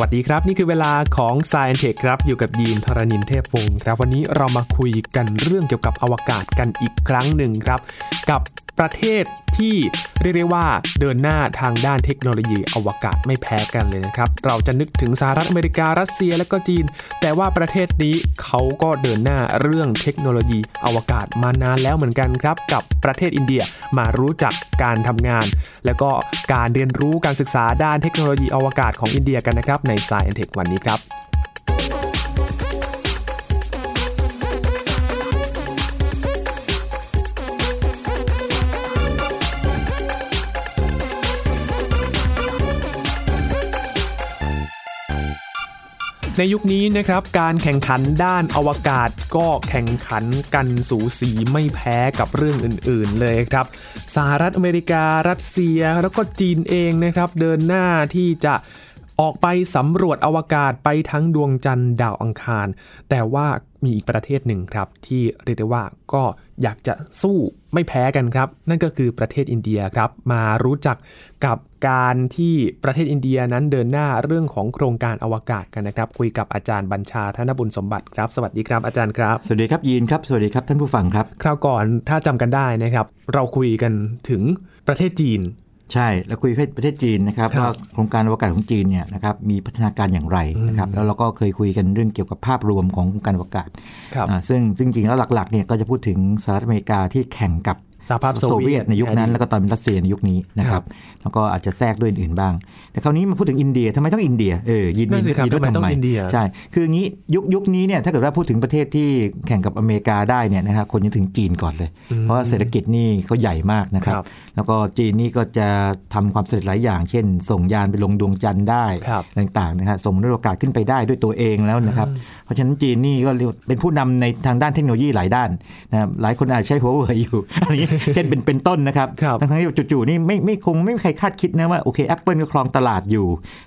วัสดีครับ นี่คือเวลาของ s าย n t e ทคครับอยู่กับยีนทรณินเทพวงศ์ครับ วันนี้เรามาคุยกันเรื่องเกี่ยวกับอวกาศกันอีกครั้งหนึ่งครับ กับ ประเทศที่เรียกได้ว่าเดินหน้าทางด้านเทคโนโลยีอวกาศไม่แพ้กันเลยนะครับ เราจะนึกถึงสหรัฐอเมริการัสเซียและก็จีน แต่ว่าประเทศนี้เขาก็เดินหน้าเรื่องเทคโนโลยีอวกาศมานานแล้วเหมือนกันครับ กับประเทศอินเดียมารู้จักการทำงาน แล้วก็การเรียนรู้การศึกษาด้านเทคโนโลยีอวกาศของอินเดียกันนะครับใน Science Tech วันนี้ครับ ในยุคนี้นะครับการแข่งขันด้านอวกาศก็แข่งขันกันสูสีไม่แพ้กับเรื่องอื่น ๆ เลยครับสหรัฐอเมริการัสเซียแล้วก็จีนเองนะครับเดินหน้าที่จะออกไปสำรวจอวกาศไปทั้งดวงจันทร์ดาวอังคาร แต่ว่ามีอีกประเทศหนึ่งครับที่เรียกได้ว่าก็ อยากจะสู้ไม่แพ้กันครับ นั่นก็คือประเทศอินเดียครับ มารู้จักกับการที่ประเทศอินเดียนั้นเดินหน้าเรื่องของโครงการอวกาศกันนะครับ คุยกับอาจารย์บัญชาธนบุญสมบัติครับ สวัสดีครับอาจารย์ครับ สวัสดีครับยีนครับ สวัสดีครับท่านผู้ฟังครับ คราวก่อนถ้าจำกันได้นะครับ เราคุยกันถึงประเทศจีน ใช่ แล้วคุยประเทศจีนนะครับครับว่าโครงการอวกาศของจีนเนี่ยนะครับมีพัฒนาการอย่างไรนะครับแล้วเราก็เคยคุยกันเรื่องเกี่ยวกับภาพรวมของโครงการอวกาศครับอ่าซึ่งซึ่งจริงๆแล้วหลักๆเนี่ยก็จะพูดถึงสหรัฐอเมริกาที่แข่งกับ สหภาพโซเวียตในยุคนั้นในอดีตแล้วก็ตอนเป็นรัสเซียในยุคนี้นะคครัรับบแล้วก็อาจจะแทรกด้วยอื่นๆบ้าง แต่คราวนี้มาพูดถึงอินเดียทำไมต้องอินเดียเออยินนั่นสิครับยินว่าทำไมต้องอินเดียใช่คืออย่างนี้ยุคยุคนี้เนี่ยถ้าเกิดว่าพูดถึงประเทศที่แข่งกับอเมริกาได้เนี่ยนะฮะคนจะถึงจีนก่อนเลย เพราะว่าเศรษฐกิจนี่เขาใหญ่มากนะครับครับแล้วก็จีนนี่ก็จะทำความสำเร็จหลายอย่าง เช่น ส่งยานไปลงดวงจันทร์ได้ครับต่างๆนะฮะส่งมนุษย์อวกาศขึ้นไปได้ด้วยตัวเองแล้วนะครับเพราะฉะนั้นจีนนี่ก็เรียกว่าเป็นผู้นำในทางด้านเทคโนโลยีหลายด้านนะครับหลายคนอาจใช้หัวเว่ยอยู่อันนี้เช่นเป็นเป็นต้นนะครับครับทั้งๆที่จู่ๆนี่ไม่ไม่คงไม่มีใครคาดคิดนะว่าโอเค Apple ก็ครองตลาดอยู่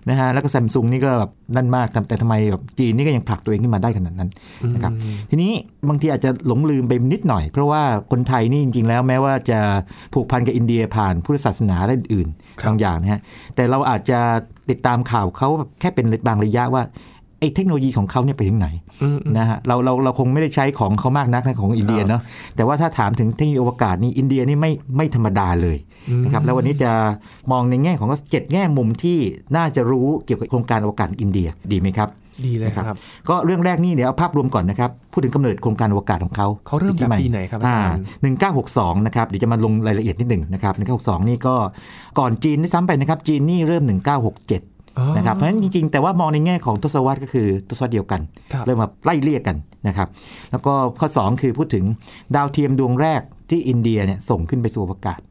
นะฮะแล้วก็ Samsung นี่ก็แบบนั่นมากแต่แต่ทำไมแบบจีนนี่ก็ยังผลักตัวเองขึ้นมาได้ขนาดนั้นนะครับทีนี้บางทีอาจจะหลงลืมไปนิดหน่อย เพราะว่าคนไทยนี่จริงๆ แล้วแม้ว่าจะผูกพันกับอินเดียผ่านพุทธศาสนาและอื่นครับๆบางอย่างนะฮะแต่เราอาจจะติดตามข่าวเขาแบบแค่เป็นบางระยะว่า ไอ้เทคโนโลยีของเขาเนี่ยไปถึงไหนอืมนะฮะเราเราเราคงไม่ได้ใช้ของเขามากนักนะของอินเดียเนาะแต่ว่าถ้าถามถึงเทคโนโลยีอวกาศนี่อินเดียนี่ไม่ไม่ธรรมดาเลยนะครับแล้ววันนี้จะมองในแง่ของเจ็ดแง่มุมที่น่าจะรู้เกี่ยวกับโครงการอวกาศอินเดียดีไหมครับดีเลยนะครับ ก็เรื่องแรกนี่เดี๋ยวเอาภาพรวมก่อนนะครับ พูดถึงกำเนิดโครงการอวกาศของเขาเขาเริ่มจากที่ปีไหนครับอาจารย์หนึ่งเก้าหกสองนะครับ เดี๋ยวจะมาลงรายละเอียดนิดหนึ่งนะครับหนึ่งเก้าหกสองนี่ก็ก่อนจีนด้วยซ้ำไปนะครับ จีนนี่เริ่มหนึ่งเก้าหกเจ็ดอ๋อ นะครับ เพราะฉะนั้นจริงๆ แต่ว่ามองในแง่ของทศวรรษก็คือทศวรรษเดียวกันครับเริ่มมาไล่เรียกกันนะครับ แล้วก็ข้อ 2 คือพูดถึงดาวเทียมดวงแรกที่อินเดียเนี่ยส่งขึ้นไปสู่อวกาศอืม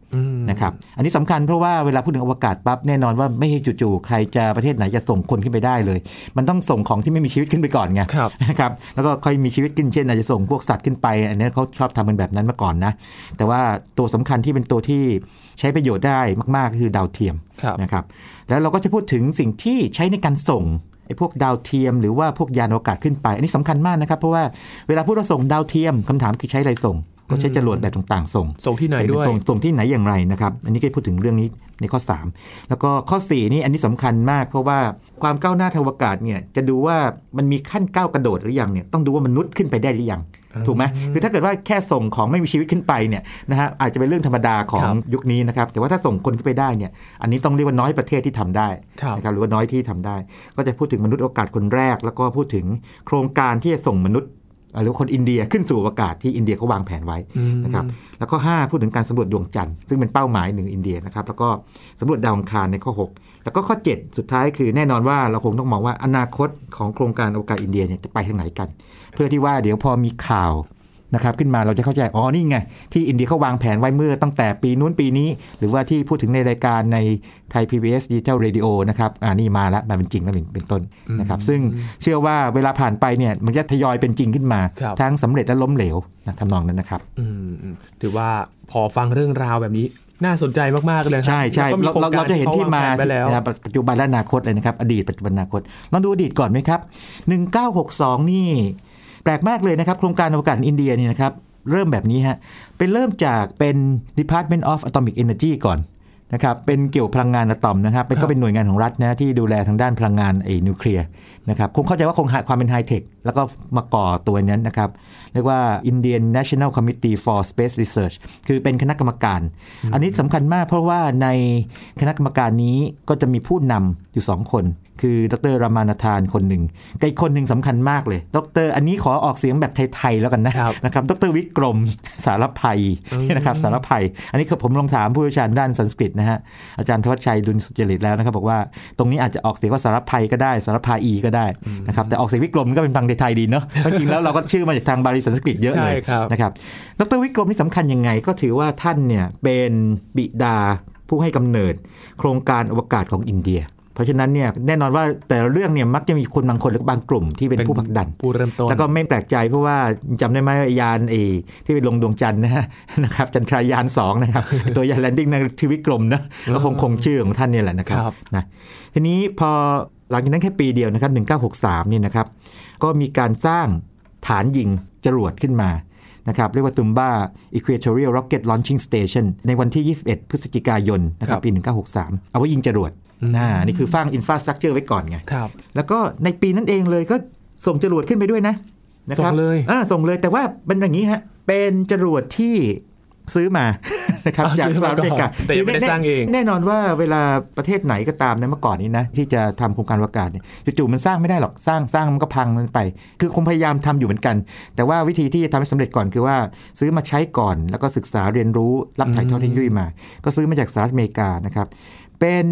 นะครับอันนี้สำคัญเพราะว่าเวลาพูดถึงอวกาศปั๊บแน่นอนว่าไม่ให้จู่ๆใครจะประเทศไหนจะส่งคนขึ้นไปได้เลย มันต้องส่งของที่ไม่มีชีวิตขึ้นไปก่อนไงครับนะครับแล้วก็ค่อยมีชีวิตขึ้นเช่นอาจจะส่งพวกสัตว์ขึ้นไป อันนี้เขาชอบทำเป็นแบบนั้นมาก่อนนะ แต่ว่าตัวสำคัญที่เป็นตัวที่ใช้ประโยชน์ได้มากๆก็คือดาวเทียมครับนะครับแล้วเราก็จะพูดถึงสิ่งที่ใช้ในการส่งไอ้พวกดาวเทียมหรือว่าพวกยานอวกาศขึ้นไป อันนี้สำคัญมากนะครับ เพราะว่าเวลาพูดว่าส่งดาวเทียมคำถามคือใช้อะไรส่ง ก็ใช้จรวดแบบต่างๆ ส่ง ส่งที่ไหนด้วยส่งส่งที่ไหนอย่างไรนะครับ อันนี้ก็พูดถึงเรื่องนี้ในข้อ 3 แล้วก็ข้อ 4 นี่อันนี้สำคัญมาก เพราะว่าความก้าวหน้าทางอวกาศเนี่ยจะดูว่ามันมีขั้นก้าวกระโดดหรือยังเนี่ยต้องดูว่ามนุษย์ขึ้นไปได้หรือยังถูกไหมคือถ้าเกิดว่าแค่ส่งของไม่มีชีวิตขึ้นไปเนี่ยนะฮะอาจจะเป็นเรื่องธรรมดาของครับยุคนี้นะครับ แต่ว่าถ้าส่งคนขึ้นไปได้เนี่ยอันนี้ต้องเรียกว่าน้อยประเทศที่ทำได้ครับนะครับหรือว่าน้อยที่ทำได้ ก็จะพูดถึงมนุษย์อวกาศคนแรก แล้วก็พูดถึงโครงการที่จะส่งมนุษย์เอ่อ หรือว่าคนอินเดียขึ้นสู่อวกาศที่อินเดียเขาวางแผนไว้อืมนะครับแล้วก็5พูดถึงการสำรวจดวงจันทร์ซึ่งเป็นเป้าหมายหนึ่งอินเดียนะครับแล้วก็สำรวจดาวอังคารในข้อ 6 แล้วก็ข้อ 7 สุดท้ายคือแน่นอนว่าเราคงต้องมองว่าอนาคตของโครงการอวกาศอินเดียเนี่ยจะไปทางไหนกัน เพื่อที่ว่าเดี๋ยวพอมีข่าว นะครับขึ้นมาเราจะเข้าใจอ๋อนี่ไง ที่อินเดียเขาวางแผนไว้เมื่อตั้งแต่ปีนู้นปีนี้ หรือว่าที่พูดถึงในรายการในไทย PBS Digital Radio นะครับอ่านี่มาแล้วมาเป็นจริงแล้วเป็นเป็นต้นนะครับซึ่งเชื่อว่าเวลาผ่านไปเนี่ยมันจะทยอยเป็นจริงขึ้นมาครับทั้งสำเร็จและล้มเหลวนะทำนองนั้นนะครับอืมอืมถือว่าพอฟังเรื่องราวแบบนี้น่าสนใจมาก ๆ เลยครับ ใช่ใช่แล้วก็มีเราโครงเราการจะเห็นที่มาขวงแผนไปแล้วนะครับปัจจุบันและอนาคตเลยนะครับ อดีตปัจจุบันอนาคตลองดูอดีตก่อนไหมครับ 1962 นี่ แปลกมากเลยนะครับ โครงการอวกาศอินเดียนี่นะครับ เริ่มแบบนี้ฮะเป็นเริ่มจากเป็น Department of Atomic Energy ก่อน นะครับเป็นเกี่ยวพลังงานอะตอมนะครับเป็นครัก็บเป็นหน่วยงานของรัฐนะที่ดูแลทางด้านพลังงานไอ้นิวเคลียร์นะครับคงเข้าใจว่าคงหาความเป็นไฮเทคแล้วก็มาก่อตัวนั้นนะครับ เรียกว่า Indian National Committee for Space Research คือเป็นคณะกรรมการ อันนี้สำคัญมากเพราะว่าในคณะกรรมการนี้ก็จะมีผู้นำอยู่ 2 คน คือดรรามานาธานคนหนึ่งกับอีกคนหนึ่งสำคัญมากเลย ดร อันนี้ขอออกเสียงแบบไทยๆแล้วกันนะครับนะครับ ดรวิกรมสารภัยอืมนะครับสารภัย อันนี้คือผมลองถามผู้เชี่ยวชาญด้านสันสกฤตนะฮะอาจารย์ทวัชชัยดุลสุจริตแล้วนะครับบอกว่าตรงนี้อาจจะออกเสียงว่าสารภัยก็ได้สารพาอีก็ได้นะครับแต่ออกเสียงวิกรมก็เป็นฟังไทยๆดีเนาะเพราะจริงแล้วเราก็ชื่อมาจากทางบาลีสันสกฤตเยอะเลยใช่ครับนะครับดรวิกรมนี่สำคัญยังไง ก็ถือว่าท่านเนี่ยเป็นบิดาผู้ให้กำเนิด โครงการอวกาศของอินเดีย เพราะฉะนั้นเนี่ยแน่นอนว่าแต่ละเรื่องเนี่ยมักจะมีคนบางคนหรือบางกลุ่มที่เป็นผู้ผลักดันผู้เริ่มต้นแล้วก็ไม่แปลกใจเพราะว่าจำได้ไหมว่ายานเอที่ไปลงดวงจันทร์นะฮะนะครับจันทรายานสองนะครับตัวยาน landing นะชื่อวิกรมนะก็คงคงชื่อของท่านเนี่ยแหละนะครับครับนะทีนี้พอหลังจากนั้นแค่ปีเดียวนะครับ1963เนี่ยนะครับก็มีการสร้างฐานยิงจรวดขึ้นมานะครับเรียกว่า Thumba Equatorial Rocket Launching Station ในวันที่ 21 พฤศจิกายนนะครับปี 1963 เอาไว้ยิงจรวด นะนี่คือสร้าง infrastructure ไว้ก่อนไงครับแล้วก็ในปีนั้นเองเลยก็ส่งจรวดขึ้นไปด้วยนะนะครับส่งเลยอ่าส่งเลยแต่ว่าเป็นอย่างนี้ฮะเป็นจรวดที่ซื้อมานะครับอ่าจากซื้อสมาหรัฐอเมริกาก่อนแต่ยังไม่ได้แน่สร้างเองแน่นอนว่าเวลาประเทศไหนก็ตามนะเมื่อก่อนนี้นะที่จะทำโครงการอวกาศเนี่ยจู่ๆมันสร้างไม่ได้หรอกสร้างสร้างมันก็พังมันไป คือคงพยายามทำอยู่เหมือนกัน แต่ว่าวิธีที่จะทำให้สำเร็จก่อนคือว่า ซื้อมาใช้ก่อน แล้วก็ศึกษาเรียนรู้รับถ่ายทอดเทคโนโลยีมา ก็ซื้อมาจากสหรัฐอเมริกานะครับ เป็น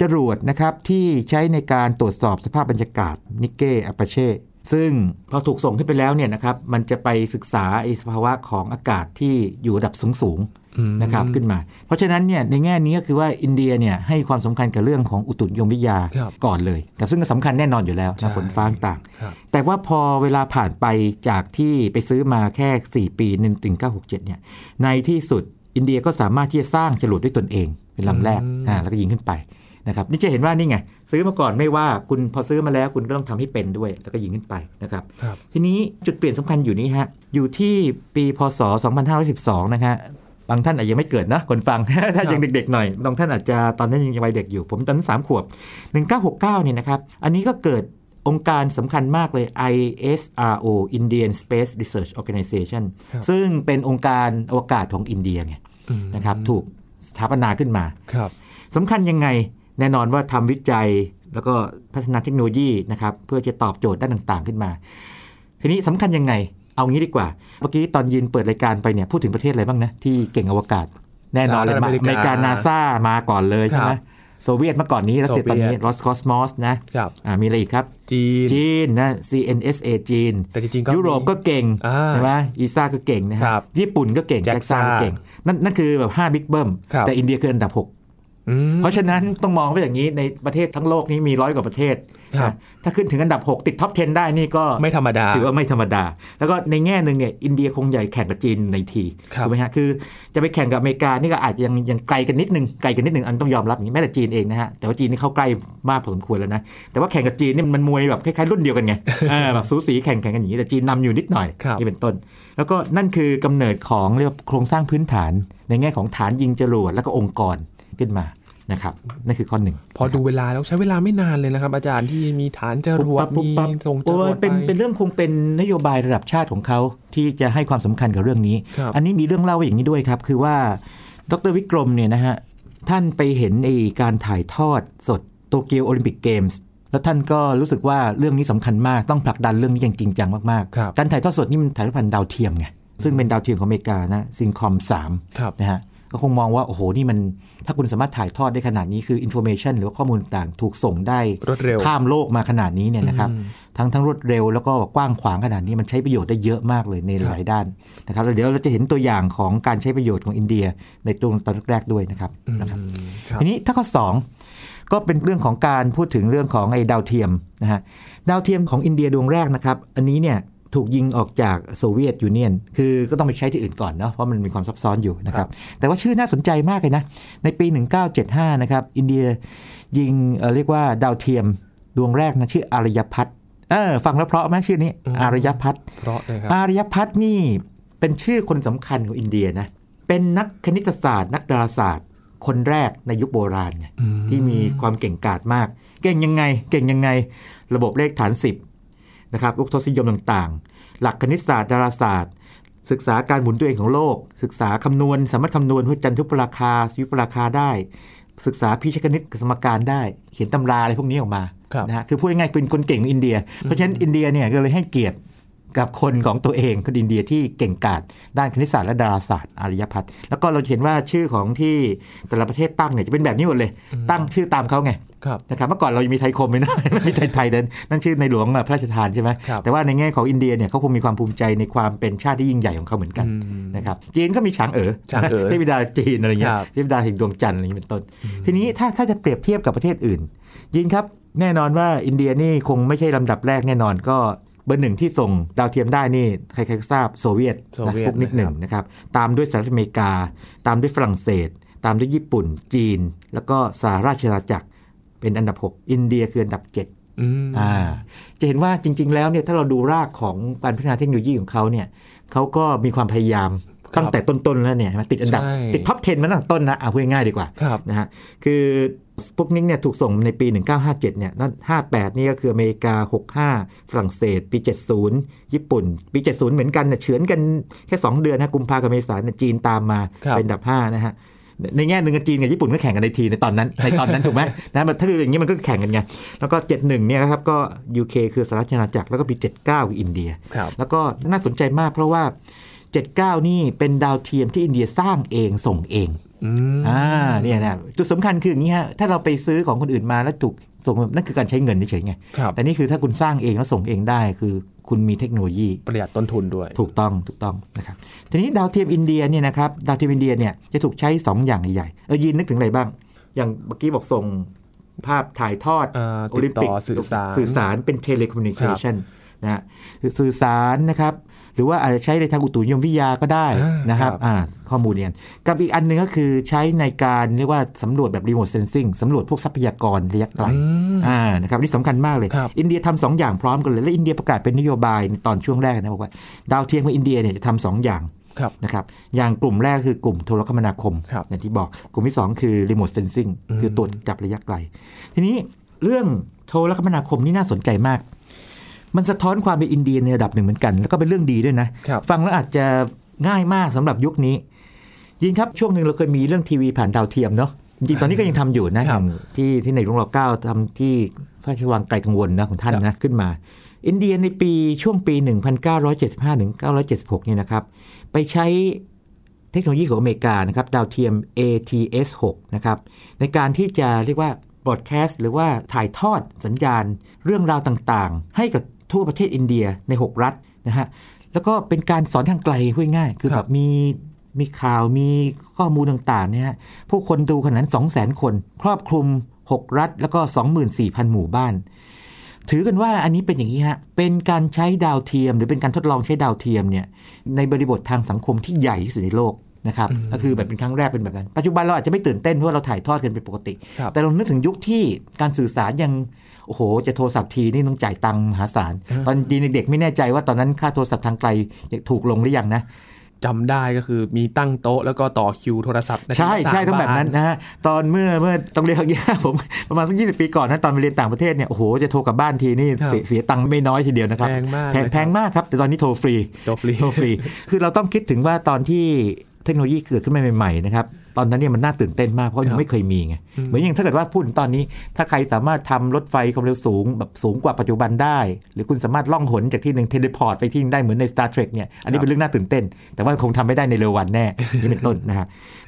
จรวดนะครับที่ใช้ในการตรวจสอบสภาพบรรยากาศนิเก้อปาเช่ซึ่งพอถูกส่งขึ้นไปแล้วเนี่ยนะครับมันจะไปศึกษาไอ้สภาวะของอากาศที่อยู่ระดับสูงๆนะครับขึ้นมา เพราะฉะนั้นเนี่ยในแง่นี้ก็คือว่าอินเดียเนี่ยให้ความสำคัญกับเรื่องของอุตุนิยมวิทยาครับก่อนเลยแต่ซึ่งก็สำคัญแน่นอนอยู่แล้วใช่นะฝนฟ้าต่างครับแต่ว่าพอเวลาผ่านไปจากที่ไปซื้อมาแค่ 4 ปี1 1 9 6 7เนี่ยในที่สุด อินเดียก็สามารถที่จะสร้างจรวดด้วยตนเอง เป็นลำแรกอืมอ่าแล้วก็ยิงขึ้นไปนะครับนี่จะเห็นว่านี่ไงซื้อมาก่อนไม่ว่าคุณพอซื้อมาแล้วคุณก็ต้องทำให้เป็นด้วย แล้วก็ยิงขึ้นไปนะครับครับทีนี้จุดเปลี่ยนสำคัญอยู่นี้ฮะอยู่ที่ปีพศ 2512 นะฮะบางท่านอาจจะไม่เกิดนะคนฟัง ถ้ายังเด็กๆหน่อยบางท่านอาจจะตอนนั้นยังวัยเด็กอยู่ ผมตอนนั้นสามขวบ 1969เนี่ยนะครับอันนี้ก็เกิด องค์การสำคัญมากเลย ISRO Indian Space Research Organization ครับซึ่งเป็นองค์การอวกาศของอินเดียไงอืมนะครับถูกสถาปนาขึ้นมาครับสำคัญยังไงแน่นอนว่าทำวิจัยแล้วก็พัฒนาเทคโนโลยีนะครับเพื่อจะตอบโจทย์ด้านต่างๆขึ้นมา ทีนี้สำคัญยังไง เอางี้ดีกว่า เมื่อกี้ตอนยินเปิดรายการไปเนี่ยพูดถึงประเทศอะไรบ้างนะที่เก่งอวกาศ แน่นอนเลยสหรัฐมาออเมเมริริกากานาซามาก่อนเลยใช่ไหมครับ โซเวียตเมื่อก่อนนี้รัสเซียตอนนี้โซเวียต Roscosmos นะครับอ่ามีอะไรอีกครับ จีนจีนนะ CNSA จีน แต่จริงๆก็ยุโรปก็เก่งอ่าใช่ไหมESA ก็เก่งนะฮะครับ ญี่ปุ่นก็เก่ง JAXA ก็เก่ง นั่นนั่นคือแบบ5บิ๊กเบิ้มครับแต่อินเดียคืออันดับ6อืม เพราะฉะนั้นต้องมองไปอย่างนี้ในประเทศทั้งโลกนี้มีร้อยกว่าประเทศครับนะถ้าขึ้นถึงอันดับ 6 ติด top 10 ได้นี่ก็ไม่ธรรมดา ถือว่าไม่ธรรมดา แล้วก็ในแง่หนึ่งเนี่ยอินเดียคงอยากแข่งกับจีนในทีครับถูกไหมฮะคือจะไปแข่งกับอเมริกานี่ก็อาจจะยังยังไกลกันนิดนึงไกลกันนิดนึงอันต้องยอมรับอย่างนี้แม้แต่จีนเองนะฮะแต่ว่าจีนนี่เข้าใกล้มากพอสมควรแล้วนะแต่ว่าแข่งกับจีนนี่มันมวยแบบคล้ายๆรุ่นเดียวกันไงเออแบบสูสีแข่งแข่งกันอย่างนี้แต่จีนนำอยู่นิดหน่อยครับนี่เป็นต้น แล้วก็นั่นคือกำเนิดของเรียกว่าโครงสร้างพื้นฐาน ในแง่ของฐานยิงจรวดแล้วก็องค์กรขึ้นมา นะครับนั่นคือข้อหนึ่งพอดูเวลาแล้วใช้เวลาไม่นานเลยนะครับ อาจารย์ที่มีฐานจรวดปุ๊บมีปั๊บส่งจโอ้รวดเป็นไปเป็นเรื่องคงเป็นนโยบายระดับชาติของเขาที่จะให้ความสำคัญกับเรื่องนี้ครับอันนี้มีเรื่องเล่าอย่างนี้ด้วยครับ คือว่าดรวิกรมเนี่ยนะฮะท่านไปเห็นไอ้การถ่ายทอดสดโตเกียวโอลิมปิกเกมส์แล้วท่านก็รู้สึกว่าเรื่องนี้สำคัญมากต้องผลักดันเรื่องนี้อย่างจริงจังมากครับๆการถ่ายทอดสดนี่มันถ่ายทอดผ่านดาวเทียมไงซึ่งเป็นดาวเทียมของอเมริกานะ Syncom สามครับนะฮะ ก็คงมองว่า โอ้โห นี่มันถ้าคุณสามารถถ่ายทอดได้ขนาดนี้คือ information หรือว่าข้อมูลต่างๆถูกส่งได้รวดเร็วข้ามโลกมาขนาดนี้เนี่ยนะครับอืมทั้งทั้งรวดเร็วแล้วก็กว้างขวางขนาดนี้มันใช้ประโยชน์ได้เยอะมากเลยในหลายด้านนะครับแล้วเดี๋ยวเราจะเห็นตัวอย่างของการใช้ประโยชน์ของอินเดียในตัวตอนแรกๆด้วยนะครับนะครับอืมครับทีนี้ถ้าข้อ 2 ก็เป็นเรื่องของการพูดถึงเรื่องของไอ้ดาวเทียมนะฮะดาวเทียมของอินเดียดวงแรกนะครับ อันนี้เนี่ย ถูกยิงออกจาก Soviet Union คือก็ต้องไปใช้ที่อื่นก่อนเนาะเพราะมันมีความซับซ้อนอยู่นะครับ แต่ว่าชื่อน่าสนใจมากเลยนะ ในปี 1975 นะครับ อินเดียยิงเอ่อเรียกว่าดาวเทียมดวงแรกนะชื่ออารยพัฒน์เออฟังแล้วเพราะไหมชื่อนี้อืมอารยพัฒน์เพราะเลยครับอารยพัฒน์นี่เป็นชื่อคนสำคัญของอินเดียนะเป็นนักคณิตศาสตร์ นักดาราศาสตร์ คนแรกในยุคโบราณไงที่มีความเก่งกาจมาก เก่งยังไง เก่งยังไง ระบบเลขฐาน 10 นะครับลูกทศนิยมต่างๆ หลักคณิตศาสตร์ดาราศาสตร์ ศึกษาการหมุนตัวเองของโลก ศึกษาคำนวณ สามารถคำนวณพจันทุปราคาสวิปราคาได้ ศึกษาพิชคณิตสมการได้ เขียนตำราอะไรพวกนี้ออกมาครับนะฮะคือพูดง่ายๆเป็นคนเก่งของอินเดีย เพราะฉะนั้นอินเดียเนี่ยก็เลยให้เกียรติ กับคนของตัวเองคนอินเดียที่เก่งกาจด้านคณิตศาสตร์และดาราศาสตร์อารยพัฒน์แล้วก็เราเห็นว่าชื่อของที่แต่ละประเทศตั้งเนี่ยจะเป็นแบบนี้หมดเลย ตั้งชื่อตามเขาไงครับนะครับเมื่อก่อนเรายังมีไทยคมไหมนะไม่มีไทยไทยเดินนั่นชื่อในหลวงพระราชทานใช่ไหมครับแต่ว่าในแง่ของอินเดียเนี่ยเขาคงมีความภูมิใจในความเป็นชาติที่ยิ่งใหญ่ของเขาเหมือนกันอืมนะครับจีนก็มีฉางเอ๋อฉางเอ๋อเทพธิดาจีนอะไรเงี้ยครับเทพธิดาแห่งดวงจันทร์อะไรอย่างนี้เป็นต้น ทีนี้ถ้าถ้าจะเปรียบเทียบกับประเทศอื่นยินครับแน่นอนว่าอินเดียนี่คงไม่ใช่ลำดับแรกแน่นอนก็เบอร์หนึ่งที่ส่งดาวเทียมได้นี่ใครๆก็ทราบโซเวียตโซเวียตสปุตนิกหนึ่งนะครับ ตามด้วยสหรัฐอเมริกา ตามด้วยฝรั่งเศส ตามด้วยญี่ปุ่น จีน แล้วก็สหราชอาณาจักรเป็นอันดับ 6 อินเดียคืออันดับ 7อืมอ่าจะเห็นว่าจริง ๆ แล้วเนี่ยถ้าเราดูรากของการพัฒนาเทคโนโลยีของเขาเนี่ยเขาก็มีความพยายามครับตั้งแต่ต้นๆแล้วเนี่ยมาติดอันดับใช่ติด top 10 มาตั้งแต่ต้นนะเอาพูดง่ายๆดีกว่าครับนะฮะคือ สปุกนิกเนี่ยถูกส่งในปี 1957 เนี่ยนั่น58 นี่ก็คืออเมริกา 65 ฝรั่งเศส ปี 70 ญี่ปุ่น ปี 70 เหมือนกันเนี่ยเฉือนกันแค่ 2 เดือนนะกุมภากับเมษายนเนี่ยจีนตามมาครับเป็นอันดับ 5 นะฮะในแง่หนึ่งจีนกับญี่ปุ่นก็แข่งกันในทีในตอนนั้นในตอนนั้นถูกไหมนะมันถ้าคืออย่างนี้มันก็แข่งกันไง แล้วก็ 71เนี่ยนะครับก็ UK คือสหรัฐอาณาจักรแล้วก็ปี 79 คืออินเดียครับแล้วก็น่าสนใจมากเพราะว่า 79 นี่เป็นดาวเทียมที่อินเดียสร้างเองส่งเอง อืมอ่าเนี่ยนะจุดสำคัญคืออย่างนี้ฮะถ้าเราไปซื้อของคนอื่นมาแล้วถูกส่งนั่นคือการใช้เงินเฉยๆไงครับแต่นี่คือถ้าคุณสร้างเองแล้วส่งเองได้คือคุณมีเทคโนโลยีประหยัดต้นทุนด้วย ถูกต้องถูกต้องนะครับทีนี้ดาวเทียมอินเดียเนี่ยนะครับดาวเทียมอินเดียเนี่ยจะถูกใช้ 2 อย่างใหญ่ๆเออยินนึกถึงอะไรบ้าง อย่างเมื่อกี้บอกส่งภาพถ่ายทอดอ่าโอลิมปิกติดต่อสื่อสารสื่อสารเป็น telecommunication นะฮะสื่อสารนะครับห รือว่าอาจจะใช้ในทางอุตุนิยมวิทยาก็ได้อ่านนะครับครับอ่าข้อมูลเนี่ยกับอีกอันหนึ่งก็คือใช้ในการเรียกว่าสำรวจแบบ remote sensing สำรวจพวกทรัพยากรระยะไกลอืมอ่านะครับอันนี่สำคัญมากเลยครับอินเดียทำสองอย่างพร้อมกันเลย และอินเดียประกาศเป็นนโยบายในตอนช่วงแรกนะบอกว่าดาวเทียมของอินเดียเนี่ยจะทำสองอย่างครับนะครับอย่างกลุ่มแรกคือกลุ่มโทรคมนาคมครับอย่างที่บอกกลุ่มที่ 2 คือ remote sensing อืมคือตรวจจับระยะไกล ทีนี้เรื่องโทรคมนาคมนี่น่าสนใจมาก มันสะท้อนความเป็นอินเดียในระดับหนึ่งเหมือนกัน แล้วก็เป็นเรื่องดีด้วยนะครับฟังแล้วอาจจะง่ายมากสำหรับยุคนี้ ยินครับช่วงหนึ่งเราเคยมีเรื่องทีวีผ่านดาวเทียมเนาะจริงๆตอนนี้ก็ยังทำอยู่นะครับอย่างที่ที่ในหลวงรอเก้าทำที่พระราชวังไกลกังวลนะของท่านนะขึ้นมา อินเดียในปีช่วงปี 1975ถึง976เนี่ยนะครับไปใช้เทคโนโลยีของอเมริกานะครับดาวเทียม ATS6 นะครับในการที่จะเรียกว่าบอดแคสต์หรือว่าถ่ายทอดสัญญาณเรื่องราวต่างๆ ให้กับ ทั่วประเทศอินเดียใน 6 รัฐนะฮะแล้วก็เป็นการสอนทางไกลพูดง่ายๆคือคแบรับบมีมีข่าวมีข้อมูลต่างๆเนี่ยฮะผู้คนดูขนาดนั้น200,000 คน ครอบคลุม 6 รัฐ แล้วก็ 24,000 หมู่บ้าน ถือกันว่าอันนี้เป็นอย่างนี้ฮะ เป็นการใช้ดาวเทียม หรือเป็นการทดลองใช้ดาวเทียมเนี่ยในบริบททางสังคมที่ใหญ่ที่สุดในโลกนะครับก็คือแบบเป็นครั้งแรกเป็นแบบนั้น ปัจจุบันเราอาจจะไม่ตื่นเต้นเพราะว่าเราถ่ายทอดกันเป็นปกติครับแต่เรานึกถึงยุคที่การสื่อสารยัง โอ้โห จะโทรศัพท์ทีนี่ต้องจ่ายตังค์มหาศาล ตอนดีเด็กๆไม่แน่ใจว่าตอนนั้นค่าโทรศัพท์ทางไกลถูกลงหรือยังนะจำได้ก็คือมีตั้งโต๊ะแล้วก็ต่อคิวโทรศัพท์นาทีใช่ละสามใช่ต้องแบบนั้นาทนะฮะตอนเมื่อเมื่อต้องเรียกอย่างผมประมาณสักยี่สิบปีก่อนนะตอนไปเรียนต่างประเทศเนี่ยโอ้โหจะโทรกลับบ้านทีนี่ครับเสียเสียตังค์ไม่น้อยทีเดียวนะครับแพงมากแพงเลยครับแพงมากครับแต่ตอนนี้โทรฟรีจบฟรีโทรฟรี คือเราต้องคิดถึงว่าตอนที่เทคโนโลยีเกิดขึ้นมาใหม่ๆนะครับต อนนั้นเนี่ยมันน่าตื่นเต้นมากเพราะครัยังไม่เคยมีไงเหมือนอย่างถ้าเกิดว่าพูดถึงตอนนี้ ถ้าใครสามารถทำรถไฟความเร็วสูงแบบสูงกว่าปัจจุบันได้ หรือคุณสามารถล่องหนจากที่หนึ่ง teleport ไปที่หนึ่งได้เหมือนใน Star Trek เนี่ยอันนี้เป็นเรื่องน่าตื่นเต้น แต่ว่าคงทำไม่ได้ในเร็ววันแน่นี่เป็นต้นนะฮะ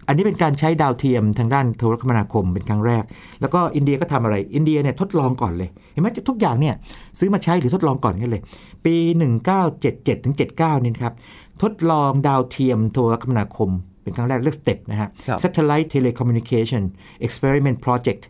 อันนี้เป็นการใช้ดาวเทียมทางด้านโทรคมนาคมเป็นครั้งแรก แล้วก็อินเดียก็ทำอะไร อินเดียเนี่ยทดลองก่อนเลยเห็นไหมทุกอย่างเนี่ยซื้อมาใช้หรือทดลองก่อนกันเลย ปี 1977ถึง79นี่นะครับทดลองดาวเทียมโทรคมนาคม เป็นครั้งแรกเรียก STEP นะฮะครับ Satellite Telecommunication Experiment Project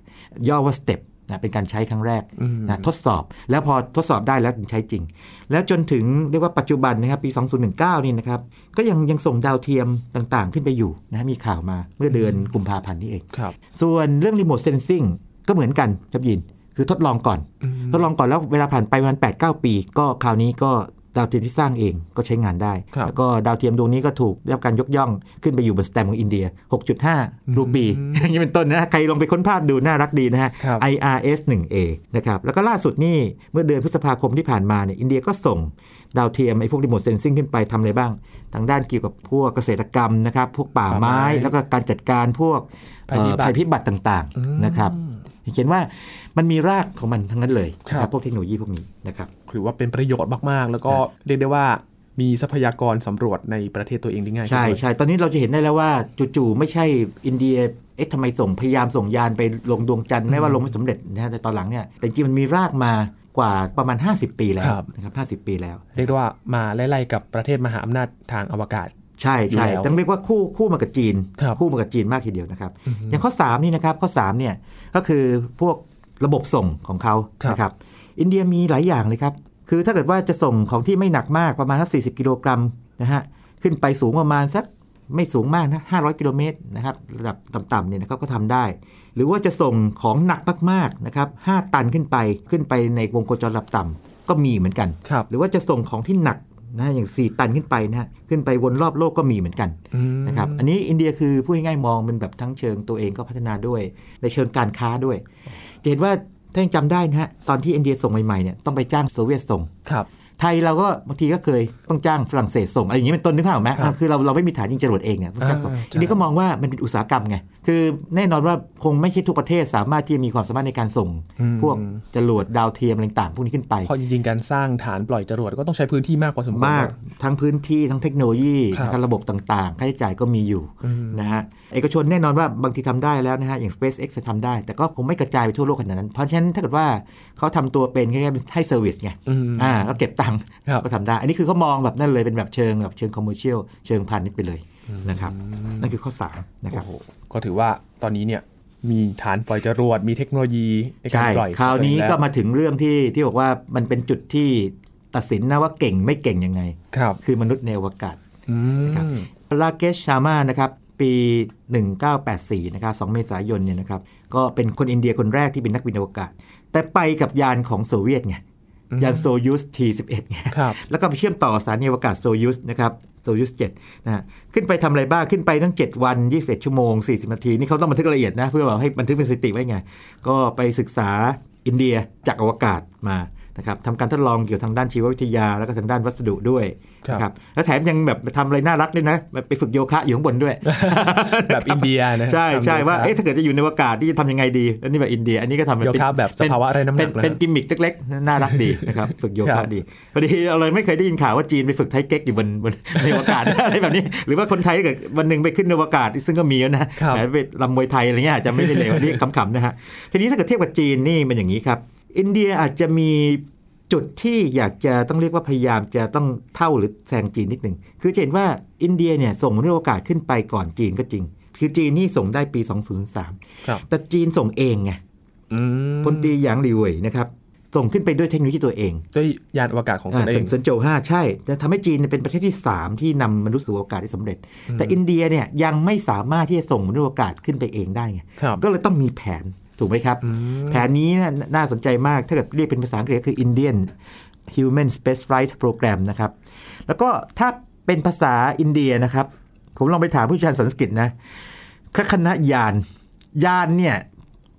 ย่อว่า STEP นะเป็นการใช้ครั้งแรกอืมนะทดสอบ แล้วพอทดสอบได้แล้วถึงใช้จริง แล้วจนถึงเรียกว่าปัจจุบันนะครับปี 2019 นี่นะครับ ก็ยังยังส่งดาวเทียมต่างๆ ขึ้นไปอยู่นะฮะมีข่าวมาเมื่อเดือนกุมภาพันธ์นี่เองครับส่วนเรื่องรีโมทเซนซิงก็เหมือนกันครับยินคือทดลองก่อนอืมทดลองก่อนแล้วเวลาผ่านไปประมาณ8 9 ปี ก็คราวนี้ก็ ดาวเทียมที่สร้างเองก็ใช้งานได้ครับแล้วก็ดาวเทียมดวงนี้ก็ถูกได้รับการยกย่องขึ้นไปอยู่บนสแตมป์ของอินเดีย 6.5 รูปีอย่างนี้เป็นต้นนะใครลองไปค้นภาพดูน่ารักดีนะฮะครับ IRS 1A นะครับแล้วก็ล่าสุดนี่เมื่อเดือนพฤษภาคมที่ผ่านมาเนี่ยอินเดียก็ส่งดาวเทียมไอ้พวก remote sensing ขึ้นไปทำอะไรบ้าง ทางด้านเกี่ยวกับพวกเกษตรกรรมนะครับ พวกป่าไม้ป่าไม้แล้วก็การจัดการพวกภัยพิบัติเอ่อภัยพิบัติต่างๆนะครับ เขียนว่ามันมีรากของมันทั้งนั้นเลยนะคครัรับบพวกเทคโนโลยีพวกนี้นะครับถือว่าเป็นประโยชน์มากๆ แล้วก็เรียกได้ว่ามีทรัพยากรสำรวจในประเทศตัวเองได้ง่ายขึ้นใช่ด้วยใช่ตอนนี้เราจะเห็นได้แล้วว่าจู่ๆไม่ใช่อินเดียเอ๊ะทำไมส่งพยายามส่งยานไปลงดวงจันทร์แม้ว่าลงไม่สำเร็จนะฮะแต่ตอนหลังเนี่ยแต่จริงๆมันมีรากมากว่าประมาณ 50 ปีแล้วครับนะครับ50 ปีแล้ว เรียกได้ว่ามาไล่ๆกับประเทศมหาอำนาจทางอวกาศ ใช่ใช่อยู่แล้วต้องเรียกว่าคู่คู่มากับจีนครับคู่มากับจีนมากทีเดียวนะครับ อย่างข้อ 3 นี่นะครับข้อ3เนี่ยก็คือพวกระบบส่งของเขาครับนะครับอินเดียมีหลายอย่างเลยครับ คือถ้าเกิดว่าจะส่งของที่ไม่หนักมากประมาณสัก40กิโลกรัมนะฮะขึ้นไปสูงประมาณสักไม่สูงมากนะ500กิโลเมตรนะครับระดับต่ำๆเนี่ยนะครับก็ทำได้ หรือว่าจะส่งของหนักมากๆนะครับ5ตันขึ้นไปขึ้นไปในวงโคจรระดับต่ำก็มีเหมือนกันครับหรือว่าจะส่งของที่หนัก นะอย่าง 4 ตันขึ้นไปนะฮะขึ้นไปวนรอบโลกก็มีเหมือนกันอืมนะครับอันนี้อินเดียคือพูดง่ายๆมองเป็นแบบทั้งเชิงตัวเองก็พัฒนาด้วย ในเชิงการค้าด้วยจะเห็นว่าถ้ายังจำได้นะฮะตอนที่อินเดียส่งใหม่ๆเนี่ยต้องไปจ้างโซเวียตส่งครับ ไทยเราก็บางทีก็เคยต้องจ้างฝรั่งเศสส่งอะไรอย่างนี้เป็นต้นนึกภาพออกไหมครับอ่าคือเราเราไม่มีฐานยิงจรวดเองเนี่ยต้องจ้างส่งอ่าใช่ทีนี้ก็มองว่ามันเป็นอุตสาหกรรมไงคือแน่นอนว่าคงไม่ใช่ทุกประเทศสามารถที่จะมีความสามารถในการส่งอืมพวกจรวดดาวเทียมอะไรต่างๆพวกนี้ขึ้นไปเพราะจริงๆการสร้างฐานปล่อยจรวดก็ต้องใช้พื้นที่มากพอสมควรมากทั้งพื้นที่ทั้งเทคโนโลยีครับนะครับระบบต่างๆค่าใช้จ่ายก็มีอยู่อืมนะฮะเอกชนแน่นอนว่าบางทีทำได้แล้วนะฮะอย่าง SpaceX จะทำได้ แต่ก็คงไม่กระจายไปทั่วโลกขนาดนั้น เพราะฉะนั้นถ้าเกิดว่าเขาทำตัวเป็นแค่ให้ service ไงอืมอ่าแล้วเก็บตังค์ครับก็ทำได้ อันนี้คือเขามองแบบนั้นเลยเป็นแบบเชิงแบบเชิง commercial เชิงพาณิชย์ไปเลยนะครับนั่นคือข้อ3นะครับโอ้โหก็ถือว่าตอนนี้เนี่ยมีฐานปล่อยจรวดมีเทคโนโลยีในการใช่ปล่อยคราวนี้แล้ก็มาถึงเรื่องที่ที่บอกว่ามันเป็นจุดที่ตัดสินนะว่าเก่งไม่เก่งยังไงครับคือมนุษย์ในอวกาศอืมนะครับลาเกชชามานะครับปี 1984นะครับ2เมษายนเนี่ยนะครับก็เป็นคนอินเดียคนแรกที่เป็นนักบินอวกาศ แต่ไปกับยานของโซเวียตไง ยานโซยูส T11 ไงครับแล้วก็ไปเชื่อมต่อสถานีอวกาศโซยูสนะครับโซยูส7นะฮะขึ้นไปทำอะไรบ้าง ขึ้นไปตั้ง 7 วัน 21 ชั่วโมง 40 นาที นี่เขาต้องบันทึกละเอียดนะ เพื่อแบบให้บันทึกเป็นสถิติไว้ไง ก็ไปศึกษาอินเดียจากอวกาศมา นะครับทำการทดลองเกี่ยวทางด้านชีววิทยา แล้วก็ทางด้านวัสดุด้วยครับนะครับแล้วแถมยังแบบทำอะไรน่ารักด้วยนะไปฝึกโยคะอยู่ข้างบนด้วย แบบอินเดียนะใช่ใช่ทำโยคะว่าเอ๊ะถ้าเกิดจะอยู่ในอวกาศที่จะทำยังไงดีอันนี้แบบอินเดีย อันนี้ก็ทำเป็นโยคะแบบสภาวะไร้น้ำหนักเป็นเลยเป็นกิมมิคเล็กๆ น่ารักดีนะครับฝึกโยครัคะบดีพอดีเราเลยไม่เคยได้ยินข่าวว่าจีนไปฝึกไทเก๊กอยู่บนบนในอวกาศอะไรแบบนี้ หรือว่าคนไทยเกิดวันหนึ่งไปขึ้นในอวกาศซึ่งก็มีแล้วนะครับแหมไปลำมวยไทยอะไรเงี้ยอาจจะไม่ได้เลวอันนี้ขำๆนะฮะทีนี้ถ้าเกิดเทียบกับจีนนี่เป็นอย่างนี้ครับ อินเดียอาจจะมีจุดที่อยากจะต้องเรียกว่าพยายามจะต้องเท่าหรือแซงจีนนิดหนึ่งคือจะเห็นว่าอินเดียเนี่ยส่งมนุษย์อวกาศขึ้นไปก่อนจีนก็จริง คือจีนนี่ส่งได้ปี 2003ครับแต่จีนส่งเองไงอืมพลตรีหยางลี่เหว่ยนะครับส่งขึ้นไปด้วยเทคโนโลยีตัวเองด้วยยานอวกาศของตนเอออย่างเซินโจวห้าใช่จะทำให้จีนเนี่ยเป็นประเทศที่ 3 ที่นำมนุษย์สู่อวกาศได้สำเร็จ แต่อินเดียเนี่ยยังไม่สามารถที่จะส่งมนุษย์อวกาศขึ้นไปเองได้ไงครับก็เลยต้องมีแผน ถูกไหมครับอืมแผนนี้น่าน่าสนใจมาก ถ้าเกิดเรียกเป็นภาษาอังกฤษก็คือ Indian Human Space Flight Program นะครับ แล้วก็ถ้าเป็นภาษาอินเดียนะครับ ผมลองไปถามผู้เชี่ยวชาญสันสกฤตนะคคณะยาน ยานเนี่ย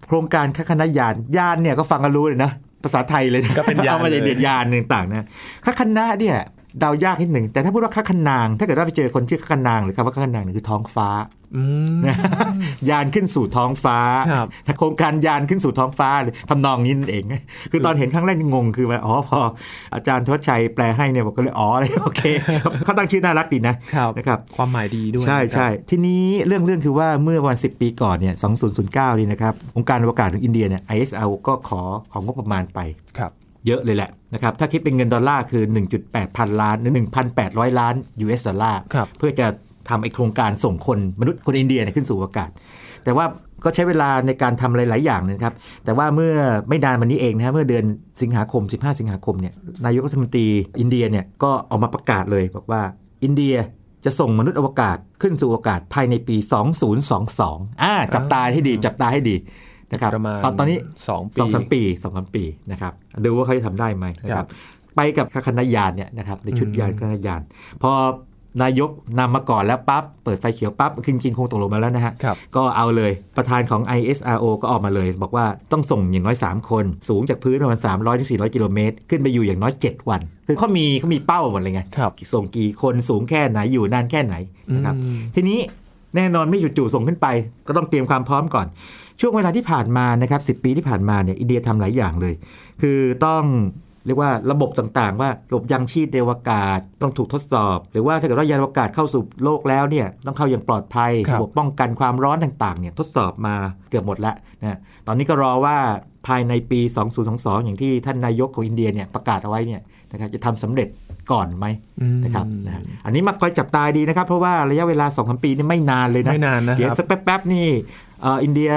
โครงการคคณะยานยานเนี่ยก็ฟังกันรู้เลยนะภาษาไทยเลยะก็เป็นยานเอามาจากเลยเดียดยานต่างๆนะคคณะเนี่ย เดายากนิดหนึ่ง แต่ถ้าพูดว่าคคนาง ถ้าเกิดว่าไปเจอคนชื่อคคนางหรือคำว่าคคนางเนี่ยคือท้องฟ้าอืมนะยานขึ้นสู่ท้องฟ้าครับถ้าโครงการยานขึ้นสู่ท้องฟ้าหรือทำนองนี้นั่นเอง คือตอนเห็นครั้งแรกนี่งงคือว่าอ๋อพออาจารย์ทวชชัยแปลให้เนี่ยบอกก็เลยอ๋อเลยโอเคเขาตั้งชื่อน่ารักดีนะครับนะครับความหมายดีด้วย ใช่นะครับใช่ทีนี้เรื่องเรื่องคือว่าเมื่อวัน 10 ปีก่อนเนี่ย2009นี่นะครับองค์การอวกาศของอินเดียเนี่ย ISL ก็ขอของงบประมาณไปครับเยอะเลยแหละ นะครับถ้าคิดเป็นเงินดอลลาร์คือ 1.8 พันล้านหรือ 1,800 ล้าน US ดอลลาร์ครับเพื่อจะทำไอโครงการส่งคนมนุษย์คนอินเดียเนี่ยขึ้นสู่อวกาศ แต่ว่าก็ใช้เวลาในการทำอะไรหลายอย่างนะครับ แต่ว่าเมื่อไม่นานมานี้เองนะฮะเมื่อเดือนสิงหาคม 15 สิงหาคมเนี่ยนายกรัฐมนตรีอินเดียเนี่ยก็ออกมาประกาศเลยบอกว่าอินเดียจะส่งมนุษย์อวกาศขึ้นสู่อวกาศภายในปี 2022 อ่าจับตาให้ดีจับตาให้ดี นะครับประมาณตอนตอนนี้สองปีสองสามปีสองสามปีนะครับดูว่าเขาจะทำได้ไหมนะคครัรับบไปกับคณะยานเนี่ยนะครับในชุดยานคณะยานพอนายกนำมาก่อนแล้วปั๊บเปิดไฟเขียวปั๊บคือจริงๆคงตกลงมาแล้วนะฮะครับก็เอาเลยประธานของ ISRO ก็ออกมาเลย บอกว่าต้องส่งอย่างน้อย 3 คน สูงจากพื้นประมาณ 300ถึง400 กิโลเมตร ขึ้นไปอยู่อย่างน้อย 7 วัน คือเขามีเขามีเป้าหมดเลยไงครับส่งกี่คนสูงแค่ไหนอยู่นานแค่ไหนนะครับอืมทีนี้แน่นอนไม่จู่ๆส่งขึ้นไป ก็ต้องเตรียมความพร้อมก่อน ช่วงเวลาที่ผ่านมานะครับ10ปีที่ผ่านมาเนี่ยอินเดียทำหลายอย่างเลย คือต้องเรียกว่าระบบต่างๆ ว่าระบบยังชีพเดวากาศต้องถูกทดสอบ หรือว่าถ้าเกิดว่ายานอวกาศเข้าสู่โลกแล้วเนี่ยต้องเข้าอย่างปลอดภัยครับระบบป้องกันความร้อนต่างๆเนี่ยทดสอบมาเกือบหมดแล้วนะตอนนี้ก็รอว่าภายในปี 2022 อย่างที่ท่านนายกของอินเดียเนี่ยประกาศเอาไว้เนี่ยนะครับจะทำสำเร็จ ก่อนไหมอืมนะครับนะฮะอันนี้มาคอยจับตาดีนะครับ เพราะว่าระยะเวลา2อสปีนี่ไม่นานเลยนะไม่นานนะคเดี๋ยวรับสักแป๊บๆนี่เอ่ออินเดีย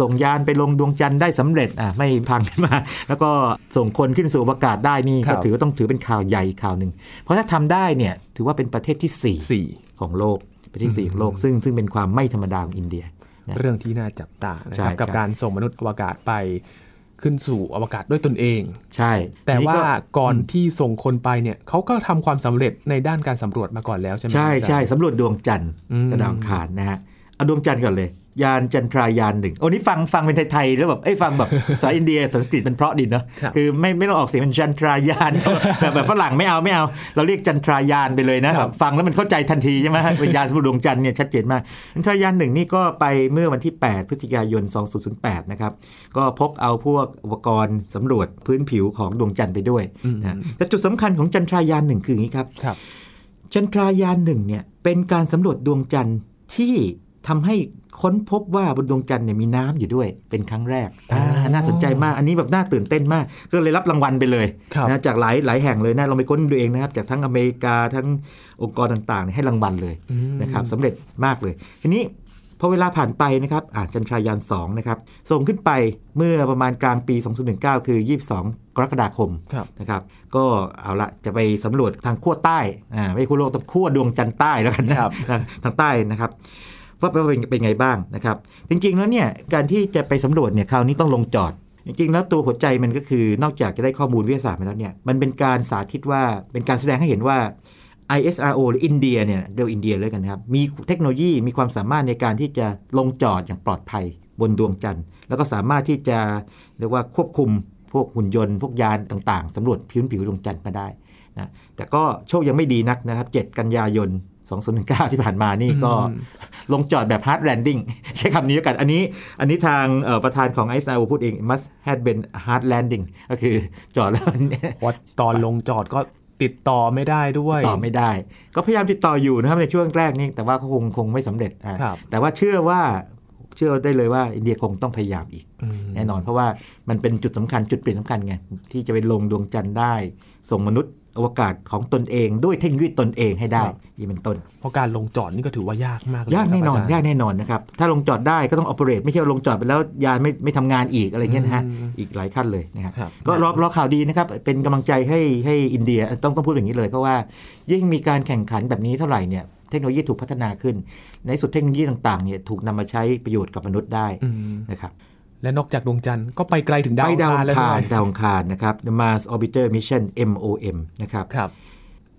ส่งยานไปลงดวงจันทร์ได้สำเร็จอะไม่พังขึ้นมา แล้วก็ส่งคนขึ้นสู่อวกาศได้นี่ครัก็บถือว่าต้องถือเป็นข่าวใหญ่ข่าวหนึ่งเพราะถ้าทำได้เนี่ยถือว่าเป็นประเทศที่สี่สี่ของโลกประเทศที่สี่ของโลก ซึ่งซึ่งเป็นความไม่ธรรมดาของอินเดียนะเรื่องที่น่าจับตานะใช่ครับกับใช่การส่งมนุษย์อวกาศไป ขึ้นสู่อวกาศด้วยตนเอง ใช่ แต่ทีนี้ว่าก็ก่อนที่ส่งคนไปเนี่ยเขาก็ทำความสำเร็จในด้านการสำรวจมาก่อนแล้วใช่ไหมใช่อาจารย์ใช่สำรวจดวงจันทร์อืมกระดาวอังคารนะฮะ เอาดวงจันทร์ก่อนเลย ยานจันทรายานหนึ่งโอ้นี่ฟังฟังเป็นไทยๆแล้วแบบเอ้ยฟังแบบภาษาอินเดียสันสกฤตมันเพราะดีเนาะครับคือไม่ไม่ต้องออกเสียงเป็นจันทรายานแบบแบบฝรั่งไม่เอาไม่เอา เราเรียกจันทรายานไปเลยนะครับแบบฟังแล้วมันเข้าใจทันทีใช่ไหมเป็นยานสำรวจดวงจันทร์เนี่ยชัดเจนมากจันทรายานหนึ่งนี่ก็ไปเมื่อวันที่ 8 พฤศจิกายน 2008 นะครับก็พกเอาพวกอุปกรณ์สำรวจพื้นผิวของดวงจันทร์ไปด้วยนะแต่จุดสำคัญของจันทรายานหนึ่งคืออย่างนี้ครับครับจันทรายานหนึ่งเนี่ยเป็นการสำรวจดวงจันทร์ที่ ทำให้ค้นพบว่าบนดวงจันทร์เนี่ยมีน้ำอยู่ด้วยเป็นครั้งแรกอ่าน่าสนใจมากอันนี้แบบน่าตื่นเต้นมาก ก็เลยรับรางวัลไปเลยครับนะจากหลายหลายแห่งเลยนะเราไปค้นดูเองนะครับจากทั้งอเมริกาทั้งองค์กรต่างๆเนี่ยให้รางวัลเลยอืมนะครับสำเร็จมากเลย ทีนี้พอเวลาผ่านไปนะครับอ่าจันทรายาน2นะครับส่งขึ้นไปเมื่อประมาณกลางปี 2019 คือ 22 กรกฎาคมครับนะครับก็เอาละจะไปสำรวจทางขั้วใต้อ่าไม่ขั้วโลกต้องขั้วดวงจันทร์ใต้แล้วกันนะครับอ่าทางใต้นะครับ ว่าเป็นเป็นไงบ้างนะครับ จริงๆแล้วเนี่ยการที่จะไปสำรวจเนี่ยคราวนี้ต้องลงจอด จริงๆ แล้วตัวหัวใจมันก็คือนอกจากจะได้ข้อมูลวิทยาศาสตร์มาแล้วเนี่ยมันเป็นการสาธิตว่าเป็นการแสดงให้เห็นว่า ISRO หรืออินเดียเนี่ยเดียวอินเดียเลยกันนะครับ มีเทคโนโลยีมีความสามารถในการที่จะลงจอดอย่างปลอดภัยบนดวงจันทร์ แล้วก็สามารถที่จะเรียกว่าควบคุมพวกหุ่นยนต์พวกยานต่างๆสำรวจพื้นผิวดวงจันทร์มาได้นะแต่ก็โชคยังไม่ดีนักนะครับ 7 กันยายน 2019 ที่ผ่านมานี่ก็อืมลงจอดแบบ hard landing ใช้คำนี้แล้วกัน อันนี้อันนี้ทางเอ่อประธานของ ISRO พูดเอง must have been hard landing ก็คือจอดแล้วเพราะตอนลงจอดก็ติดต่อไม่ได้ด้วยต่อไม่ได้ ก็พยายามติดต่ออยู่นะครับในช่วงแรกนี่แต่ว่าก็คงคงไม่สำเร็จอะครับแต่ว่าเชื่อว่าเชื่อได้เลยว่าอินเดียคงต้องพยายามอีกอืมแน่นอนเพราะว่ามันเป็นจุดสำคัญจุดเปลี่ยนสำคัญไงที่จะไปลงดวงจันทร์ได้ ส่งมนุษย์ อวกาศของตนเองด้วยเทคโนโลยีตนเองให้ได้นี่เป็นต้นเพราะการลงจอดนี่ก็ถือว่ายากมากเลยยากแน่นอนครับยากแน่นอนนะครับถ้าลงจอดได้ก็ต้องอ p เปเรตไม่ใช่ว่าลงจอดไปแล้วยานไม่ไม่ทำงานอีกอะไรเงี้ยนะฮะอืมอีกหลายขั้นเลยนะครับครับก็รอรอข่าวดีนะครับเป็นกำลังใจให้ให้อินเดียต้องต้องพูดอย่างนี้เลย เพราะว่ายิ่งมีการแข่งขันแบบนี้เท่าไหร่เนี่ยเทคโนโลยีถูกพัฒนาขึ้น ในสุดเทคโนโลยีต่างๆเนี่ยถูกนำมาใช้ประโยชน์กับมนุษย์ได้อืมนะครับ และนอกจากดวงจันทร์ก็ไปไกลถึงดาวไปอังดาวคารอังแล้วคารด้วยดาวอังคารนะครับ The Mars Orbiter Mission MOM นะครับครับ